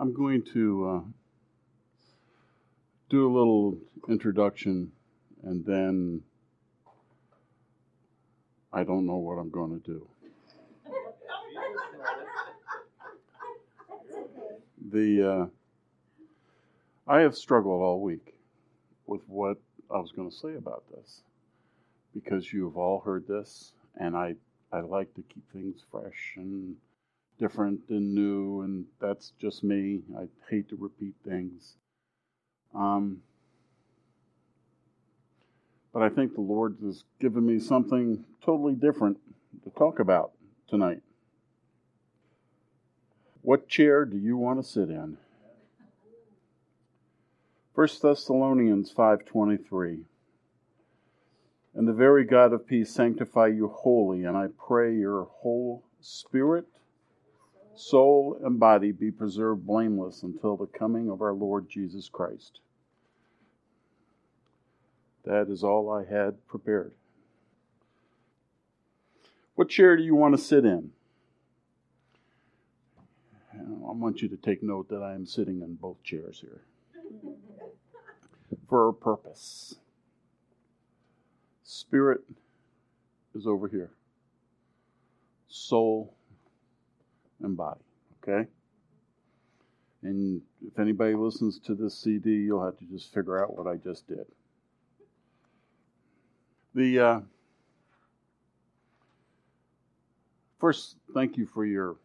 I'm going to uh, do a little introduction and then I don't know what I'm going to do. The uh, I have struggled all week with what I was going to say about this because you have all heard this, and I I like to keep things fresh and different and new, and that's just me. I hate to repeat things. Um, but I think the Lord has given me something totally different to talk about tonight. What chair do you want to sit in? 1 Thessalonians 5:23 And the very God of peace sanctify you wholly and I pray your whole spirit soul and body be preserved blameless until the coming of our Lord Jesus Christ. That is all I had prepared. What chair do you want to sit in? I want you to take note that I am sitting in both chairs here for a purpose. Spirit is over here, soul and body. Okay? And if anybody listens to this CD, you'll have to just figure out what I just did. The uh, first, thank you for your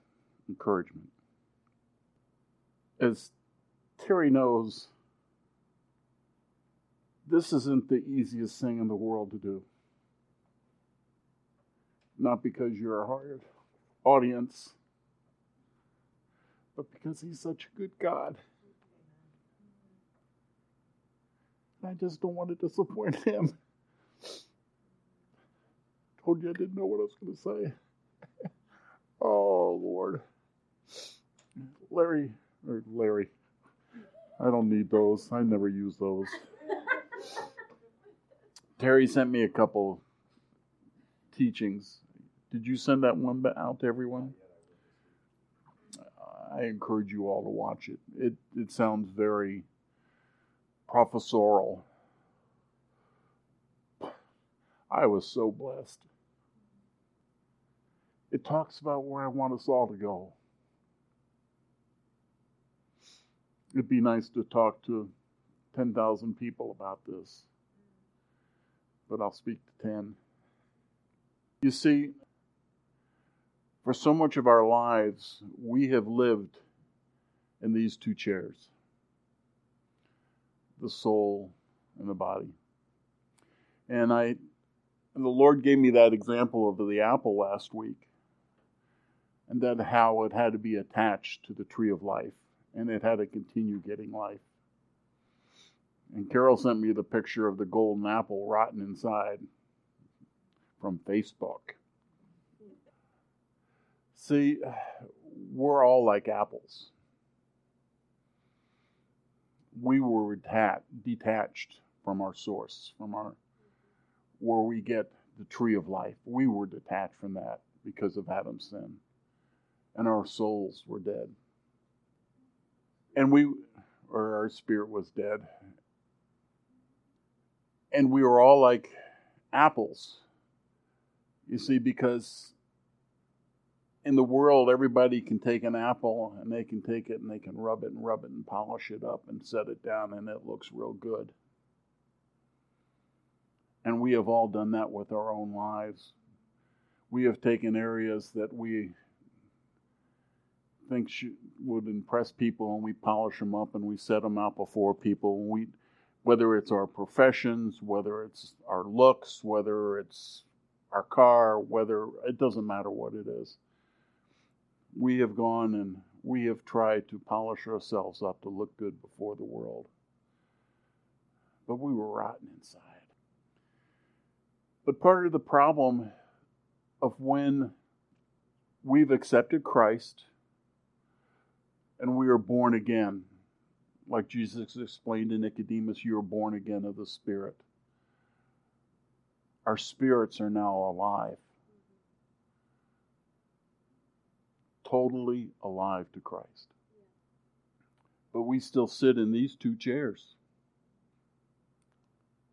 encouragement as Terry knows, this isn't the easiest thing in the world to do. Not because you're a hard audience, but because He's such a good God. I just don't want to disappoint Him. Told you I didn't know what I was going to say. oh, Lord. Larry or Larry. I don't need those. I never use those. Terry sent me a couple teachings. Did you send that one out to everyone? I encourage you all to watch it. It it sounds very professorial. I was so blessed. It talks about where I want us all to go. it'd be nice to talk to 10,000 people about this, but I'll speak to 10. You see, for so much of our lives, we have lived in these two chairs the soul and the body. And I and the Lord gave me that example of the apple last week, and that how it had to be attached to the tree of life and it had to continue getting life. And Carol sent me the picture of the golden apple rotten inside from Facebook. See, we're all like apples. We were detached from our source, from our where we get the tree of life. We were detached from that because of Adam's sin, and our souls were dead and we or our spirit was dead and we were all like apples you see because in the world everybody can take an apple and they can take it and they can rub it and rub it and polish it up and set it down and it looks real good and we have all done that with our own lives we have taken areas that we think would impress people, and we polish them up and we set them out before people. We, whether it's our professions, whether it's our looks, whether it's our car, whether it doesn't matter what it is. We have gone and we have tried to polish ourselves up to look good before the world. But we were rotten inside. But part of the problem of when we've accepted Christ and we are born again. Like Jesus explained to Nicodemus, you are born again of the Spirit. Our spirits are now alive, totally alive to Christ. But we still sit in these two chairs.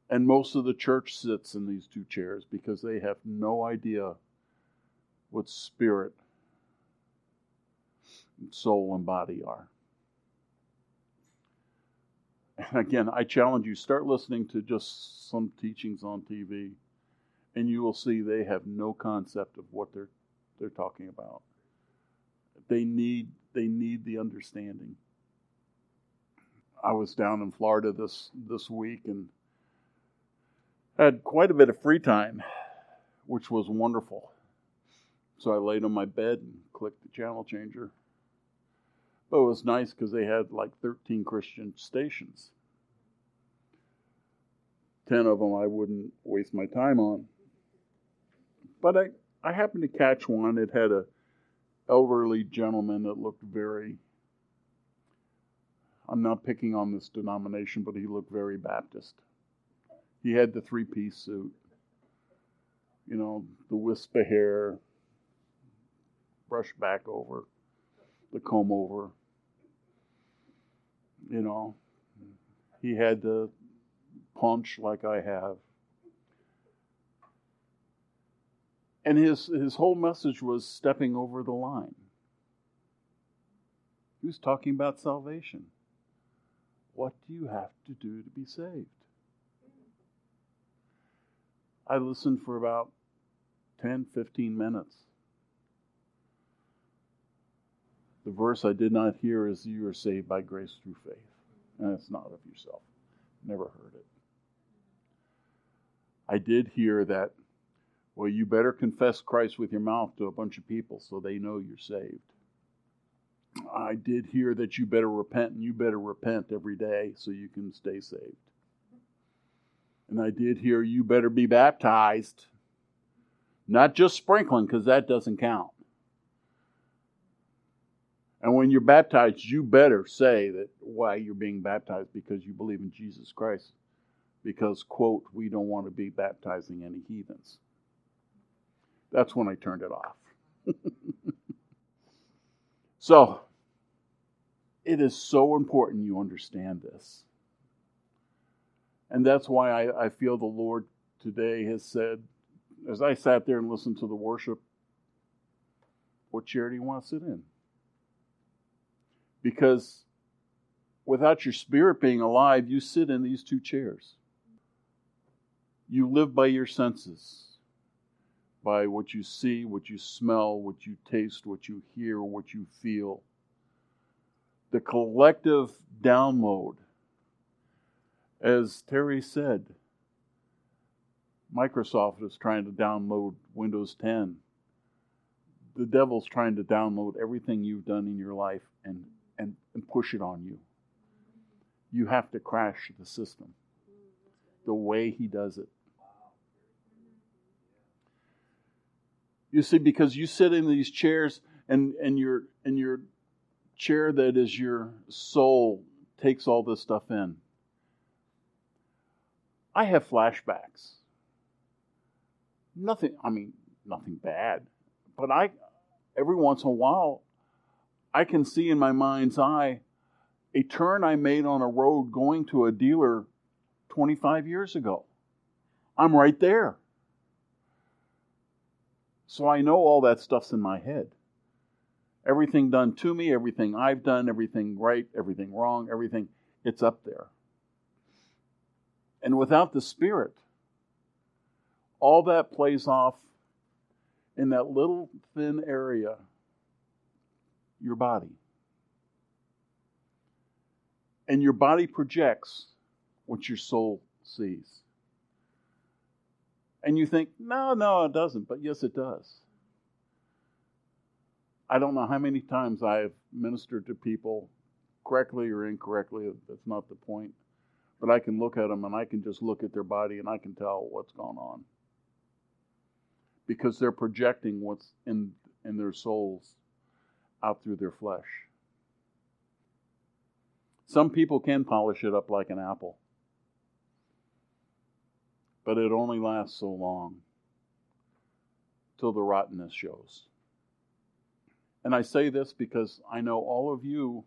And most of the church sits in these two chairs because they have no idea what spirit, soul, and body are. And again, I challenge you start listening to just some teachings on TV, and you will see they have no concept of what they're they're talking about. They need they need the understanding. I was down in Florida this this week and had quite a bit of free time, which was wonderful. So I laid on my bed and clicked the channel changer. But it was nice because they had like 13 Christian stations. 10 of them I wouldn't waste my time on. But I, I happened to catch one. It had a elderly gentleman that looked very I'm not picking on this denomination, but he looked very Baptist. He had the three piece suit, you know, the wisp of hair, brush back over, the comb over. You know, he had the punch like I have. And his, his whole message was stepping over the line. He was talking about salvation. What do you have to do to be saved? I listened for about 10, 15 minutes. The verse I did not hear is you are saved by grace through faith. And it's not of yourself. Never heard it. I did hear that, well, you better confess Christ with your mouth to a bunch of people so they know you're saved. I did hear that you better repent and you better repent every day so you can stay saved. And I did hear you better be baptized. Not just sprinkling, because that doesn't count. And when you're baptized, you better say that why you're being baptized because you believe in Jesus Christ. Because, quote, we don't want to be baptizing any heathens. That's when I turned it off. so, it is so important you understand this. And that's why I, I feel the Lord today has said, as I sat there and listened to the worship, what chair do you want to sit in? Because without your spirit being alive, you sit in these two chairs. You live by your senses, by what you see, what you smell, what you taste, what you hear, what you feel. The collective download as Terry said, Microsoft is trying to download Windows 10. The devil's trying to download everything you've done in your life and, and, and push it on you. You have to crash the system the way he does it. You see, because you sit in these chairs and, and your and your chair that is your soul takes all this stuff in. I have flashbacks. Nothing, I mean, nothing bad, but I, every once in a while, I can see in my mind's eye a turn I made on a road going to a dealer 25 years ago. I'm right there. So I know all that stuff's in my head. Everything done to me, everything I've done, everything right, everything wrong, everything, it's up there. And without the Spirit, all that plays off in that little thin area, your body. And your body projects what your soul sees. And you think, no, no, it doesn't. But yes, it does. I don't know how many times I have ministered to people correctly or incorrectly. That's not the point but I can look at them and I can just look at their body and I can tell what's going on. Because they're projecting what's in, in their souls out through their flesh. Some people can polish it up like an apple, but it only lasts so long till the rottenness shows. And I say this because I know all of you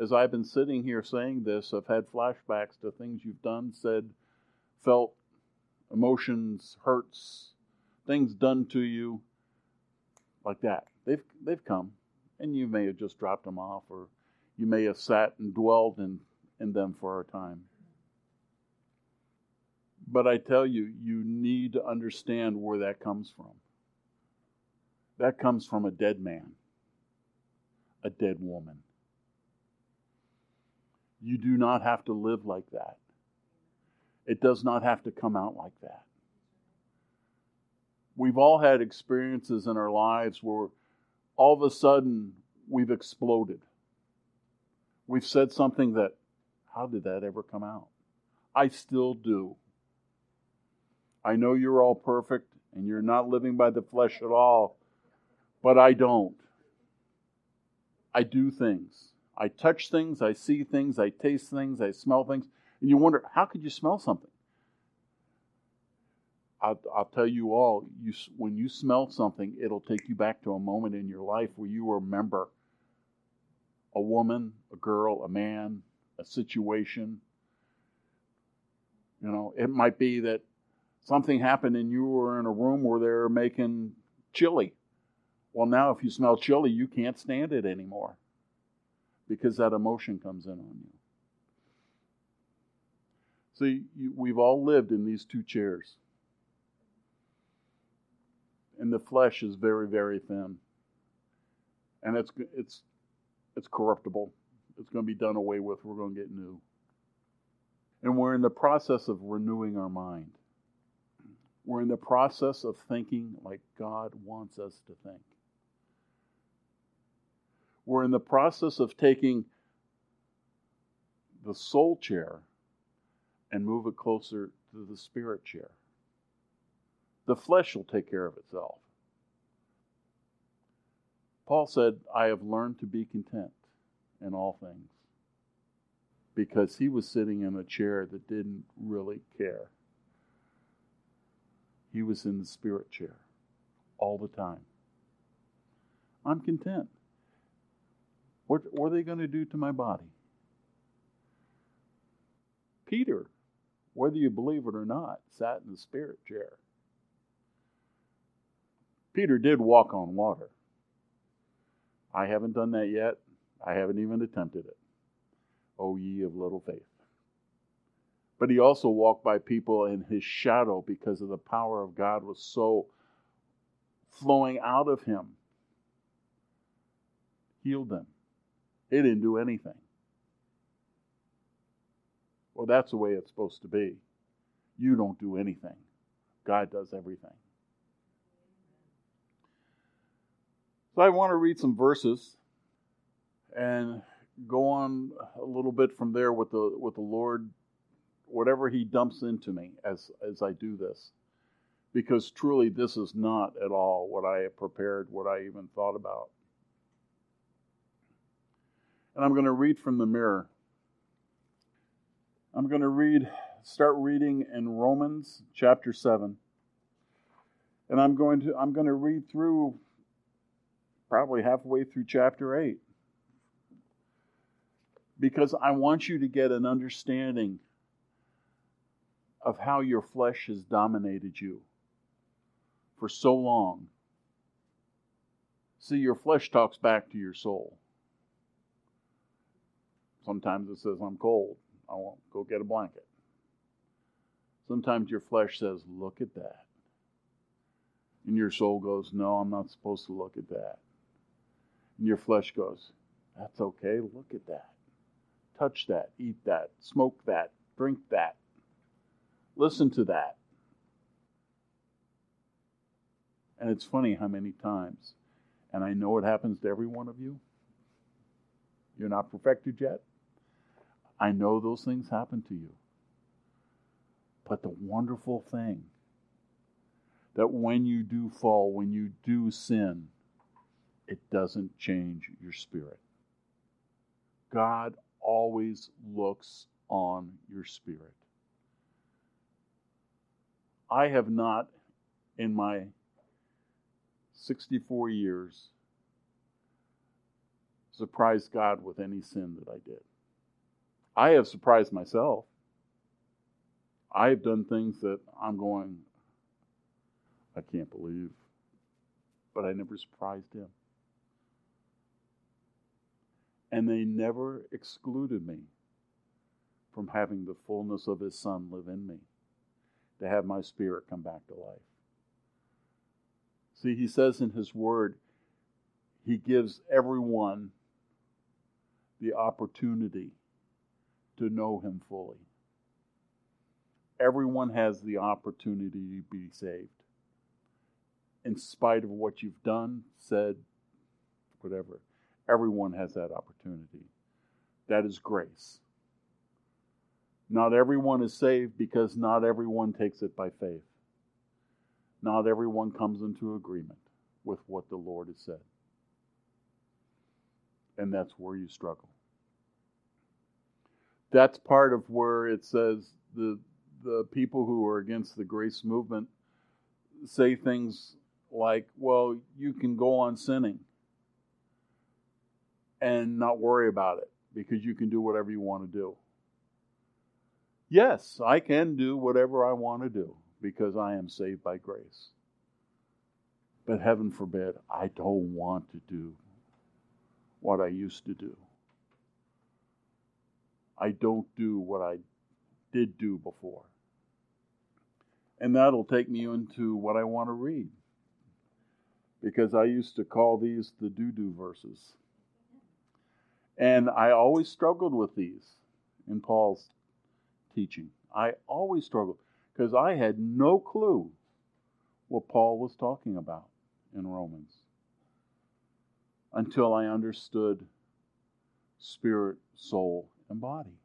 as I've been sitting here saying this, I've had flashbacks to things you've done, said, felt, emotions, hurts, things done to you like that. They've they've come, and you may have just dropped them off, or you may have sat and dwelled in, in them for a time. But I tell you, you need to understand where that comes from. That comes from a dead man, a dead woman. You do not have to live like that. It does not have to come out like that. We've all had experiences in our lives where all of a sudden we've exploded. We've said something that, how did that ever come out? I still do. I know you're all perfect and you're not living by the flesh at all, but I don't. I do things. I touch things, I see things, I taste things, I smell things. And you wonder, how could you smell something? I'll, I'll tell you all, you, when you smell something, it'll take you back to a moment in your life where you remember a woman, a girl, a man, a situation. You know, it might be that something happened and you were in a room where they're making chili. Well, now if you smell chili, you can't stand it anymore because that emotion comes in on you. See, we've all lived in these two chairs. And the flesh is very, very thin. And it's, it's, it's corruptible. It's going to be done away with. We're going to get new. And we're in the process of renewing our mind. We're in the process of thinking like God wants us to think. We're in the process of taking the soul chair and move it closer to the spirit chair. The flesh will take care of itself. Paul said, I have learned to be content in all things because he was sitting in a chair that didn't really care. He was in the spirit chair all the time. I'm content. What, what are they going to do to my body? Peter, whether you believe it or not, sat in the spirit chair. Peter did walk on water. I haven't done that yet. I haven't even attempted it. O ye of little faith. But he also walked by people in his shadow because of the power of God was so flowing out of him. Healed them. He didn't do anything. Well, that's the way it's supposed to be. You don't do anything, God does everything. So I want to read some verses and go on a little bit from there with the with the Lord whatever he dumps into me as as I do this because truly this is not at all what I have prepared what I even thought about and I'm going to read from the mirror. I'm going to read, start reading in Romans chapter 7. And I'm going to I'm going to read through probably halfway through chapter 8. Because I want you to get an understanding of how your flesh has dominated you for so long. See, your flesh talks back to your soul. Sometimes it says, I'm cold. I won't go get a blanket. Sometimes your flesh says, Look at that. And your soul goes, No, I'm not supposed to look at that. And your flesh goes, That's okay. Look at that. Touch that. Eat that. Smoke that. Drink that. Listen to that. And it's funny how many times, and I know it happens to every one of you. You're not perfected yet. I know those things happen to you. But the wonderful thing that when you do fall, when you do sin, it doesn't change your spirit. God always looks on your spirit. I have not, in my 64 years, surprised God with any sin that I did. I have surprised myself. I have done things that I'm going, I can't believe. But I never surprised him. And they never excluded me from having the fullness of his Son live in me, to have my spirit come back to life. See, he says in his word, he gives everyone the opportunity to know him fully. Everyone has the opportunity to be saved. In spite of what you've done, said, whatever, everyone has that opportunity. That is grace. Not everyone is saved because not everyone takes it by faith. Not everyone comes into agreement with what the Lord has said. And that's where you struggle. That's part of where it says the the people who are against the grace movement say things like, well, you can go on sinning and not worry about it because you can do whatever you want to do. Yes, I can do whatever I want to do because I am saved by grace. But heaven forbid, I don't want to do what I used to do. I don't do what I did do before. And that'll take me into what I want to read. Because I used to call these the doo verses. And I always struggled with these in Paul's teaching. I always struggled because I had no clue what Paul was talking about in Romans until I understood spirit, soul, and body.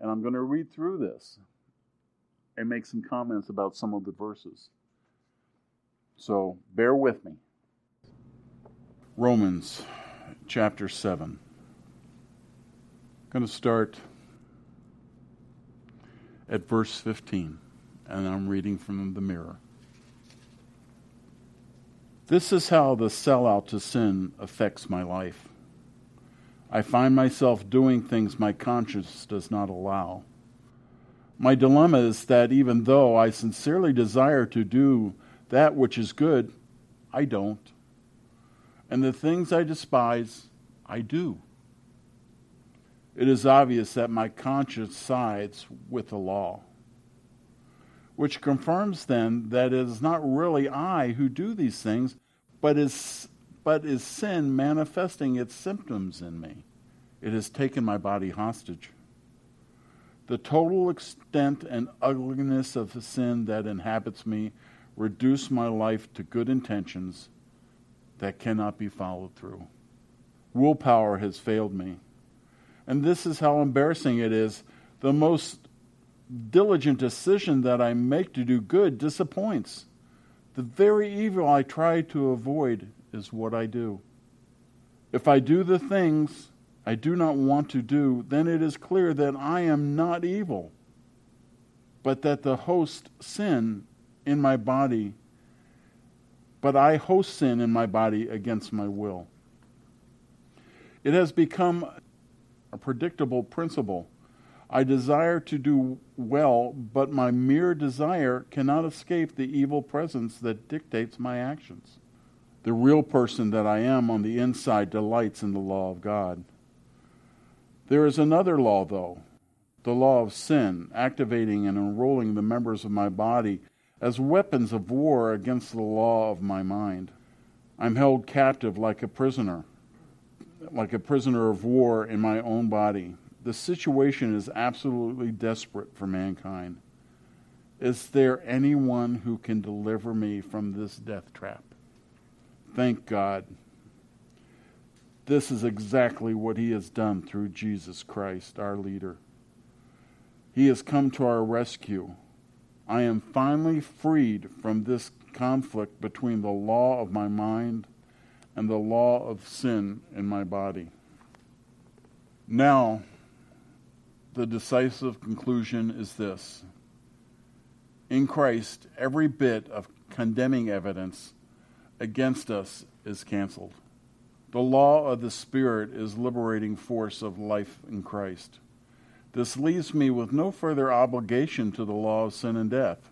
And I'm going to read through this and make some comments about some of the verses. So bear with me. Romans chapter 7. I'm going to start at verse 15, and I'm reading from the mirror. This is how the sellout to sin affects my life. I find myself doing things my conscience does not allow. My dilemma is that even though I sincerely desire to do that which is good, I don't. And the things I despise, I do. It is obvious that my conscience sides with the law, which confirms then that it is not really I who do these things, but is, but is sin manifesting its symptoms in me. It has taken my body hostage the total extent and ugliness of the sin that inhabits me reduce my life to good intentions that cannot be followed through. Willpower has failed me. And this is how embarrassing it is. The most diligent decision that I make to do good disappoints. The very evil I try to avoid is what I do. If I do the things I do not want to do, then it is clear that I am not evil, but that the host sin in my body, but I host sin in my body against my will. It has become a predictable principle. I desire to do well, but my mere desire cannot escape the evil presence that dictates my actions. The real person that I am on the inside delights in the law of God. There is another law, though the law of sin, activating and enrolling the members of my body as weapons of war against the law of my mind. I'm held captive like a prisoner, like a prisoner of war in my own body. The situation is absolutely desperate for mankind. Is there anyone who can deliver me from this death trap? Thank God this is exactly what he has done through Jesus Christ, our leader. He has come to our rescue. I am finally freed from this conflict between the law of my mind and the law of sin in my body. Now, the decisive conclusion is this In Christ, every bit of condemning evidence against us is canceled. The law of the Spirit is liberating force of life in Christ. This leaves me with no further obligation to the law of sin and death.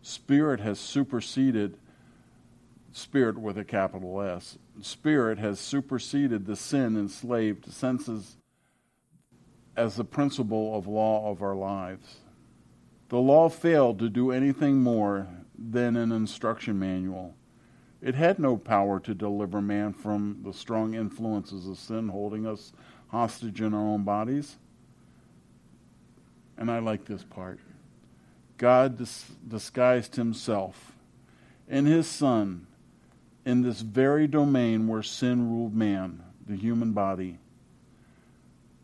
Spirit has superseded spirit with a capital S. Spirit has superseded the sin enslaved senses as the principle of law of our lives. The law failed to do anything more than an instruction manual. It had no power to deliver man from the strong influences of sin holding us hostage in our own bodies. And I like this part. God dis- disguised himself in his Son in this very domain where sin ruled man, the human body.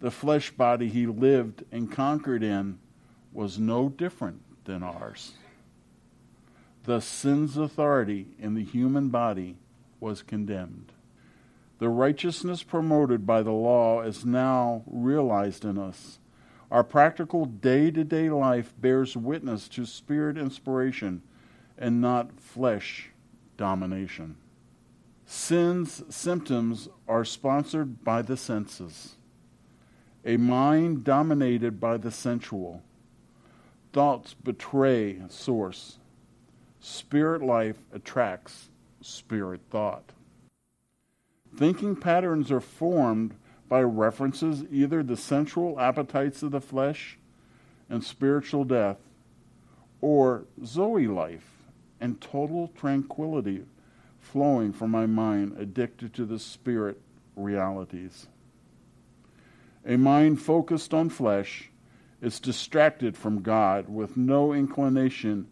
The flesh body he lived and conquered in was no different than ours. The sin's authority in the human body was condemned. The righteousness promoted by the law is now realized in us. Our practical day to day life bears witness to spirit inspiration and not flesh domination. Sin's symptoms are sponsored by the senses. A mind dominated by the sensual. Thoughts betray source. Spirit life attracts spirit thought. Thinking patterns are formed by references either the sensual appetites of the flesh and spiritual death, or Zoe life and total tranquility flowing from my mind addicted to the spirit realities. A mind focused on flesh is distracted from God with no inclination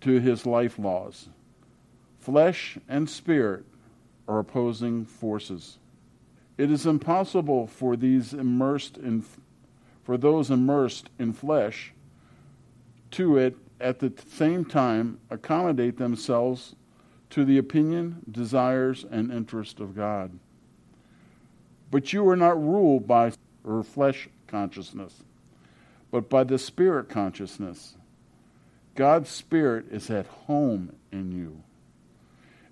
to his life laws. Flesh and spirit are opposing forces. It is impossible for these immersed in for those immersed in flesh to it at the same time accommodate themselves to the opinion, desires, and interest of God. But you are not ruled by your flesh consciousness, but by the spirit consciousness. God's spirit is at home in you.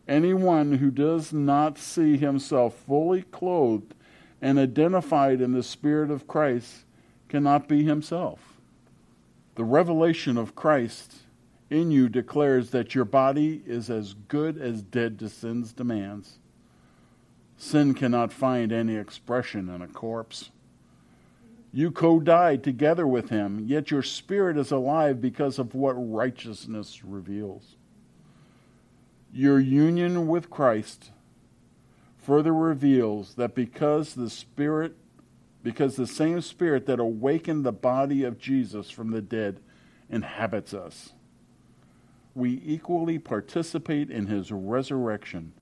Anyone who does not see himself fully clothed and identified in the Spirit of Christ cannot be himself. The revelation of Christ in you declares that your body is as good as dead to sin's demands. Sin cannot find any expression in a corpse. You co died together with him, yet your spirit is alive because of what righteousness reveals. Your union with Christ further reveals that because the Spirit, because the same Spirit that awakened the body of Jesus from the dead inhabits us we equally participate in his resurrection.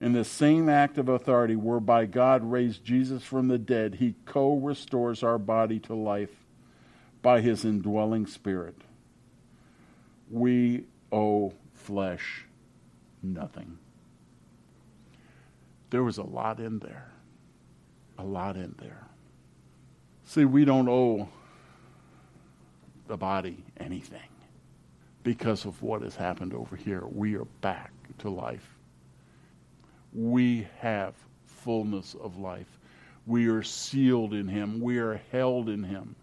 In the same act of authority whereby God raised Jesus from the dead, he co restores our body to life by his indwelling spirit. We owe flesh nothing. There was a lot in there. A lot in there. See, we don't owe the body anything because of what has happened over here. We are back to life. We have fullness of life. We are sealed in Him. We are held in Him.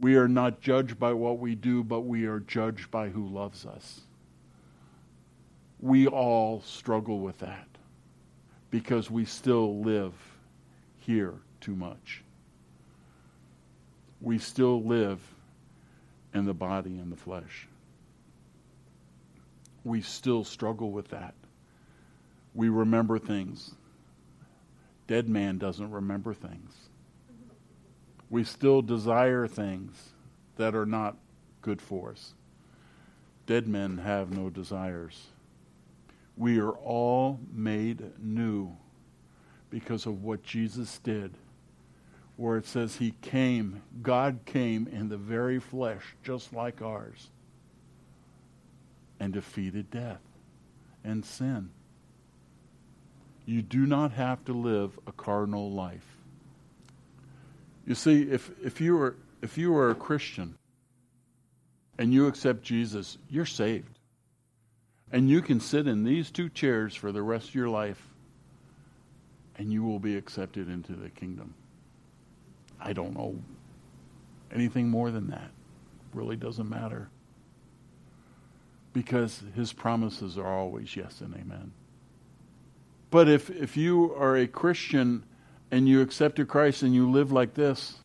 We are not judged by what we do, but we are judged by who loves us. We all struggle with that because we still live here too much. We still live in the body and the flesh we still struggle with that. We remember things. Dead man doesn't remember things. We still desire things that are not good for us. Dead men have no desires. We are all made new because of what Jesus did, where it says He came, God came in the very flesh, just like ours and defeated death and sin. You do not have to live a carnal life. You see, if, if, you are, if you are a Christian and you accept Jesus, you're saved. And you can sit in these two chairs for the rest of your life and you will be accepted into the kingdom. I don't know anything more than that. Really doesn't matter. Because his promises are always yes and amen. But if, if you are a Christian and you accepted Christ and you live like this,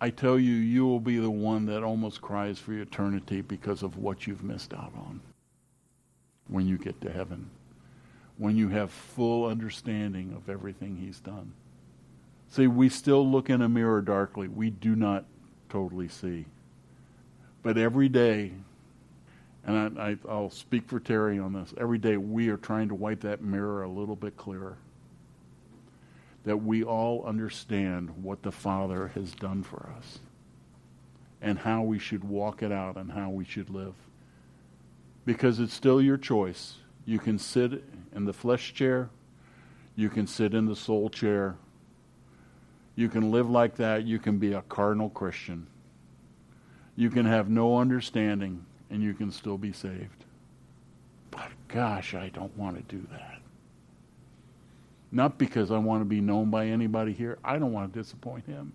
I tell you, you will be the one that almost cries for eternity because of what you've missed out on when you get to heaven, when you have full understanding of everything He's done. See, we still look in a mirror darkly. We do not totally see. But every day, and I, will speak for Terry on this, every day we are trying to wipe that mirror a little bit clearer. That we all understand what the Father has done for us and how we should walk it out and how we should live. Because it's still your choice. You can sit in the flesh chair, you can sit in the soul chair, you can live like that. You can be a cardinal Christian. You can have no understanding and you can still be saved. But gosh, I don't want to do that. Not because I want to be known by anybody here. I don't want to disappoint him.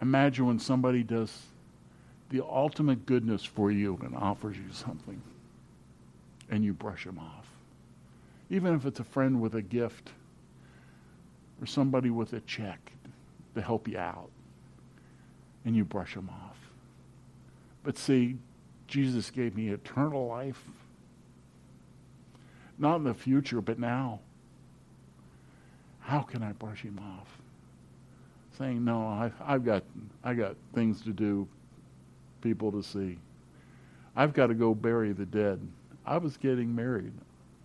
Imagine when somebody does the ultimate goodness for you and offers you something and you brush them off. Even if it's a friend with a gift or somebody with a check to help you out, and you brush them off. But see, Jesus gave me eternal life. Not in the future, but now. How can I brush him off? Saying, no, I, I've got, I got things to do, people to see. I've got to go bury the dead. I was getting married.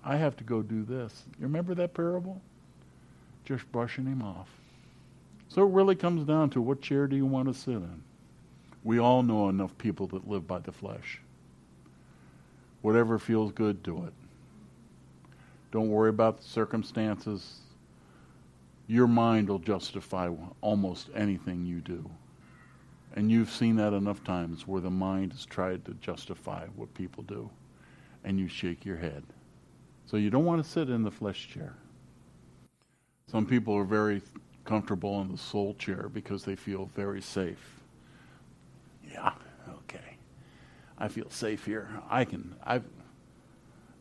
I have to go do this. You remember that parable? just brushing him off. So it really comes down to what chair do you want to sit in? We all know enough people that live by the flesh. Whatever feels good, do it. Don't worry about the circumstances. Your mind will justify almost anything you do. And you've seen that enough times where the mind has tried to justify what people do. And you shake your head. So you don't want to sit in the flesh chair. Some people are very comfortable in the soul chair because they feel very safe. Yeah, okay. I feel safe here. I can I've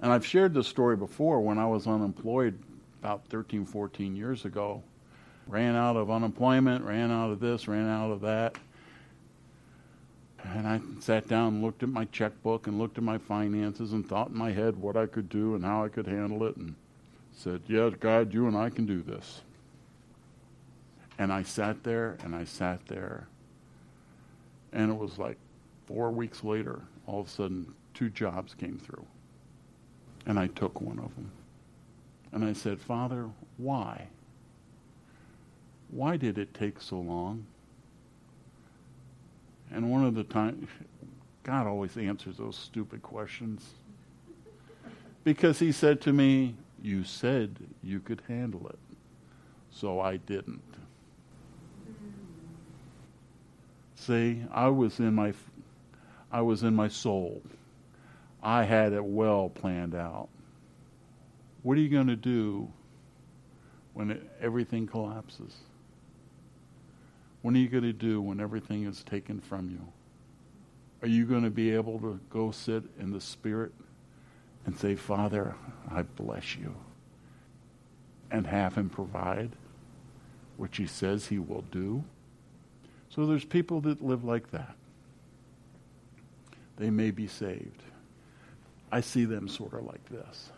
and I've shared this story before when I was unemployed about 13, 14 years ago. Ran out of unemployment, ran out of this, ran out of that. And I sat down and looked at my checkbook and looked at my finances and thought in my head what I could do and how I could handle it and said, Yes, God, you and I can do this. And I sat there and I sat there. And it was like four weeks later, all of a sudden, two jobs came through. And I took one of them. And I said, Father, why? Why did it take so long? And one of the times, God always answers those stupid questions. Because he said to me, you said you could handle it, so I didn't. See, I was in my, I was in my soul. I had it well planned out. What are you going to do when it, everything collapses? What are you going to do when everything is taken from you? Are you going to be able to go sit in the Spirit and say, Father, I bless you. And have him provide which he says he will do. So there's people that live like that. They may be saved. I see them sort of like this.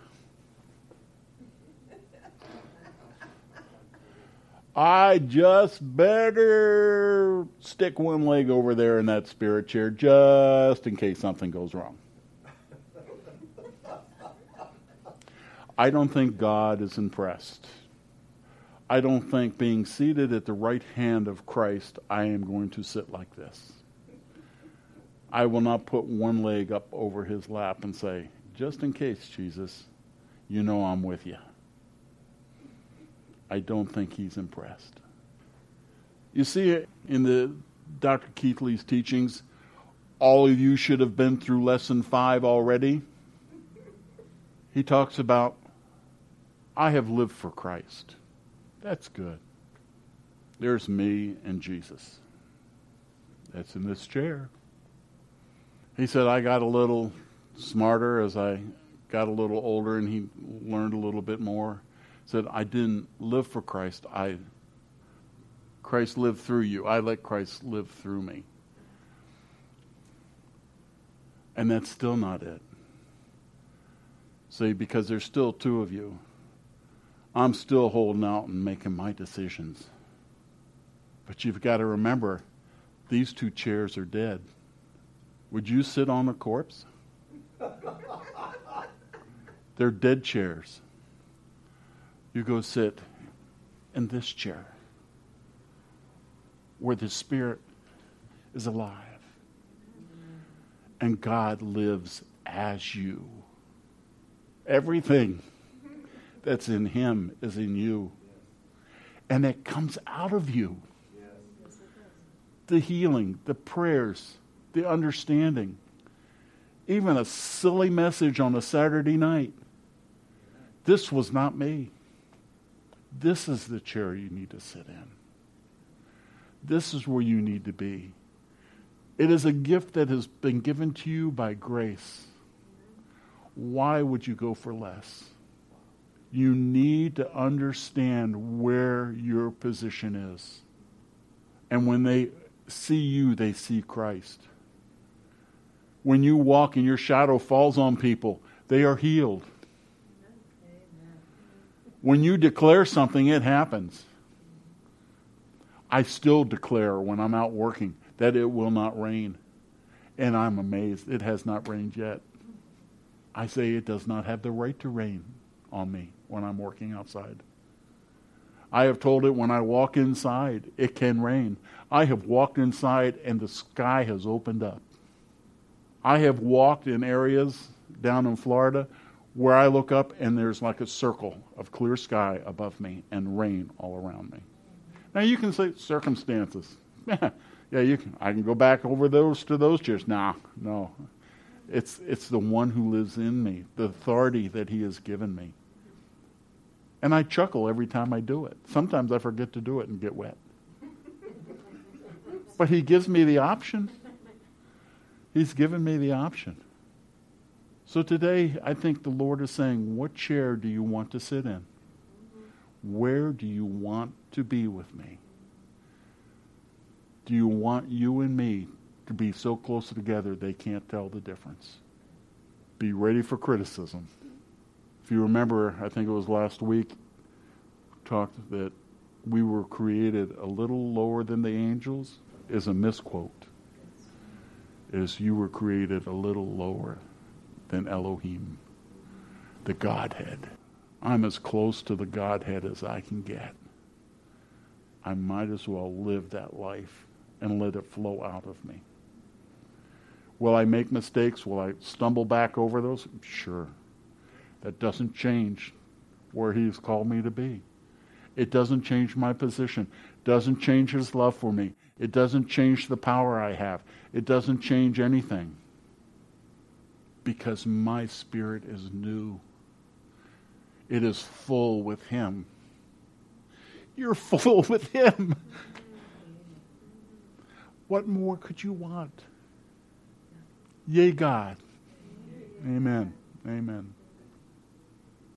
I just better stick one leg over there in that spirit chair just in case something goes wrong. I don't think God is impressed. I don't think being seated at the right hand of Christ, I am going to sit like this. I will not put one leg up over his lap and say, just in case, Jesus, you know I'm with you. I don't think he's impressed. You see, in the Dr. Keithley's teachings, all of you should have been through lesson five already. He talks about I have lived for Christ. That's good. There's me and Jesus. That's in this chair. He said, I got a little smarter as I got a little older and he learned a little bit more. Said, I didn't live for Christ. I Christ lived through you. I let Christ live through me. And that's still not it. See, because there's still two of you. I'm still holding out and making my decisions. But you've got to remember, these two chairs are dead. Would you sit on a corpse? They're dead chairs. You go sit in this chair where the Spirit is alive and God lives as you. Everything that's in Him is in you. And it comes out of you. The healing, the prayers, the understanding. Even a silly message on a Saturday night. This was not me. This is the chair you need to sit in. This is where you need to be. It is a gift that has been given to you by grace. Why would you go for less? You need to understand where your position is. And when they see you, they see Christ. When you walk and your shadow falls on people, they are healed. When you declare something, it happens. I still declare when I'm out working that it will not rain. And I'm amazed. It has not rained yet. I say it does not have the right to rain on me when I'm working outside. I have told it when I walk inside, it can rain. I have walked inside and the sky has opened up. I have walked in areas down in Florida where I look up and there's like a circle of clear sky above me and rain all around me. Now you can say circumstances. yeah, you can. I can go back over those to those chairs. Nah, no. It's it's the one who lives in me, the authority that He has given me. And I chuckle every time I do it. Sometimes I forget to do it and get wet. but He gives me the option. He's given me the option. So today, I think the Lord is saying, What chair do you want to sit in? Where do you want to be with me? Do you want you and me to be so close together they can't tell the difference? Be ready for criticism. If you remember, I think it was last week, talked that we were created a little lower than the angels is a misquote. Is you were created a little lower than Elohim, the Godhead. I'm as close to the Godhead as I can get. I might as well live that life and let it flow out of me. Will I make mistakes? Will I stumble back over those? Sure. That doesn't change where He's called me to be. It doesn't change my position. Doesn't change His love for me. It doesn't change the power I have. It doesn't change anything. Because my spirit is new. It is full with Him. You're full with Him. What more could you want? Yea, God. Amen. Amen.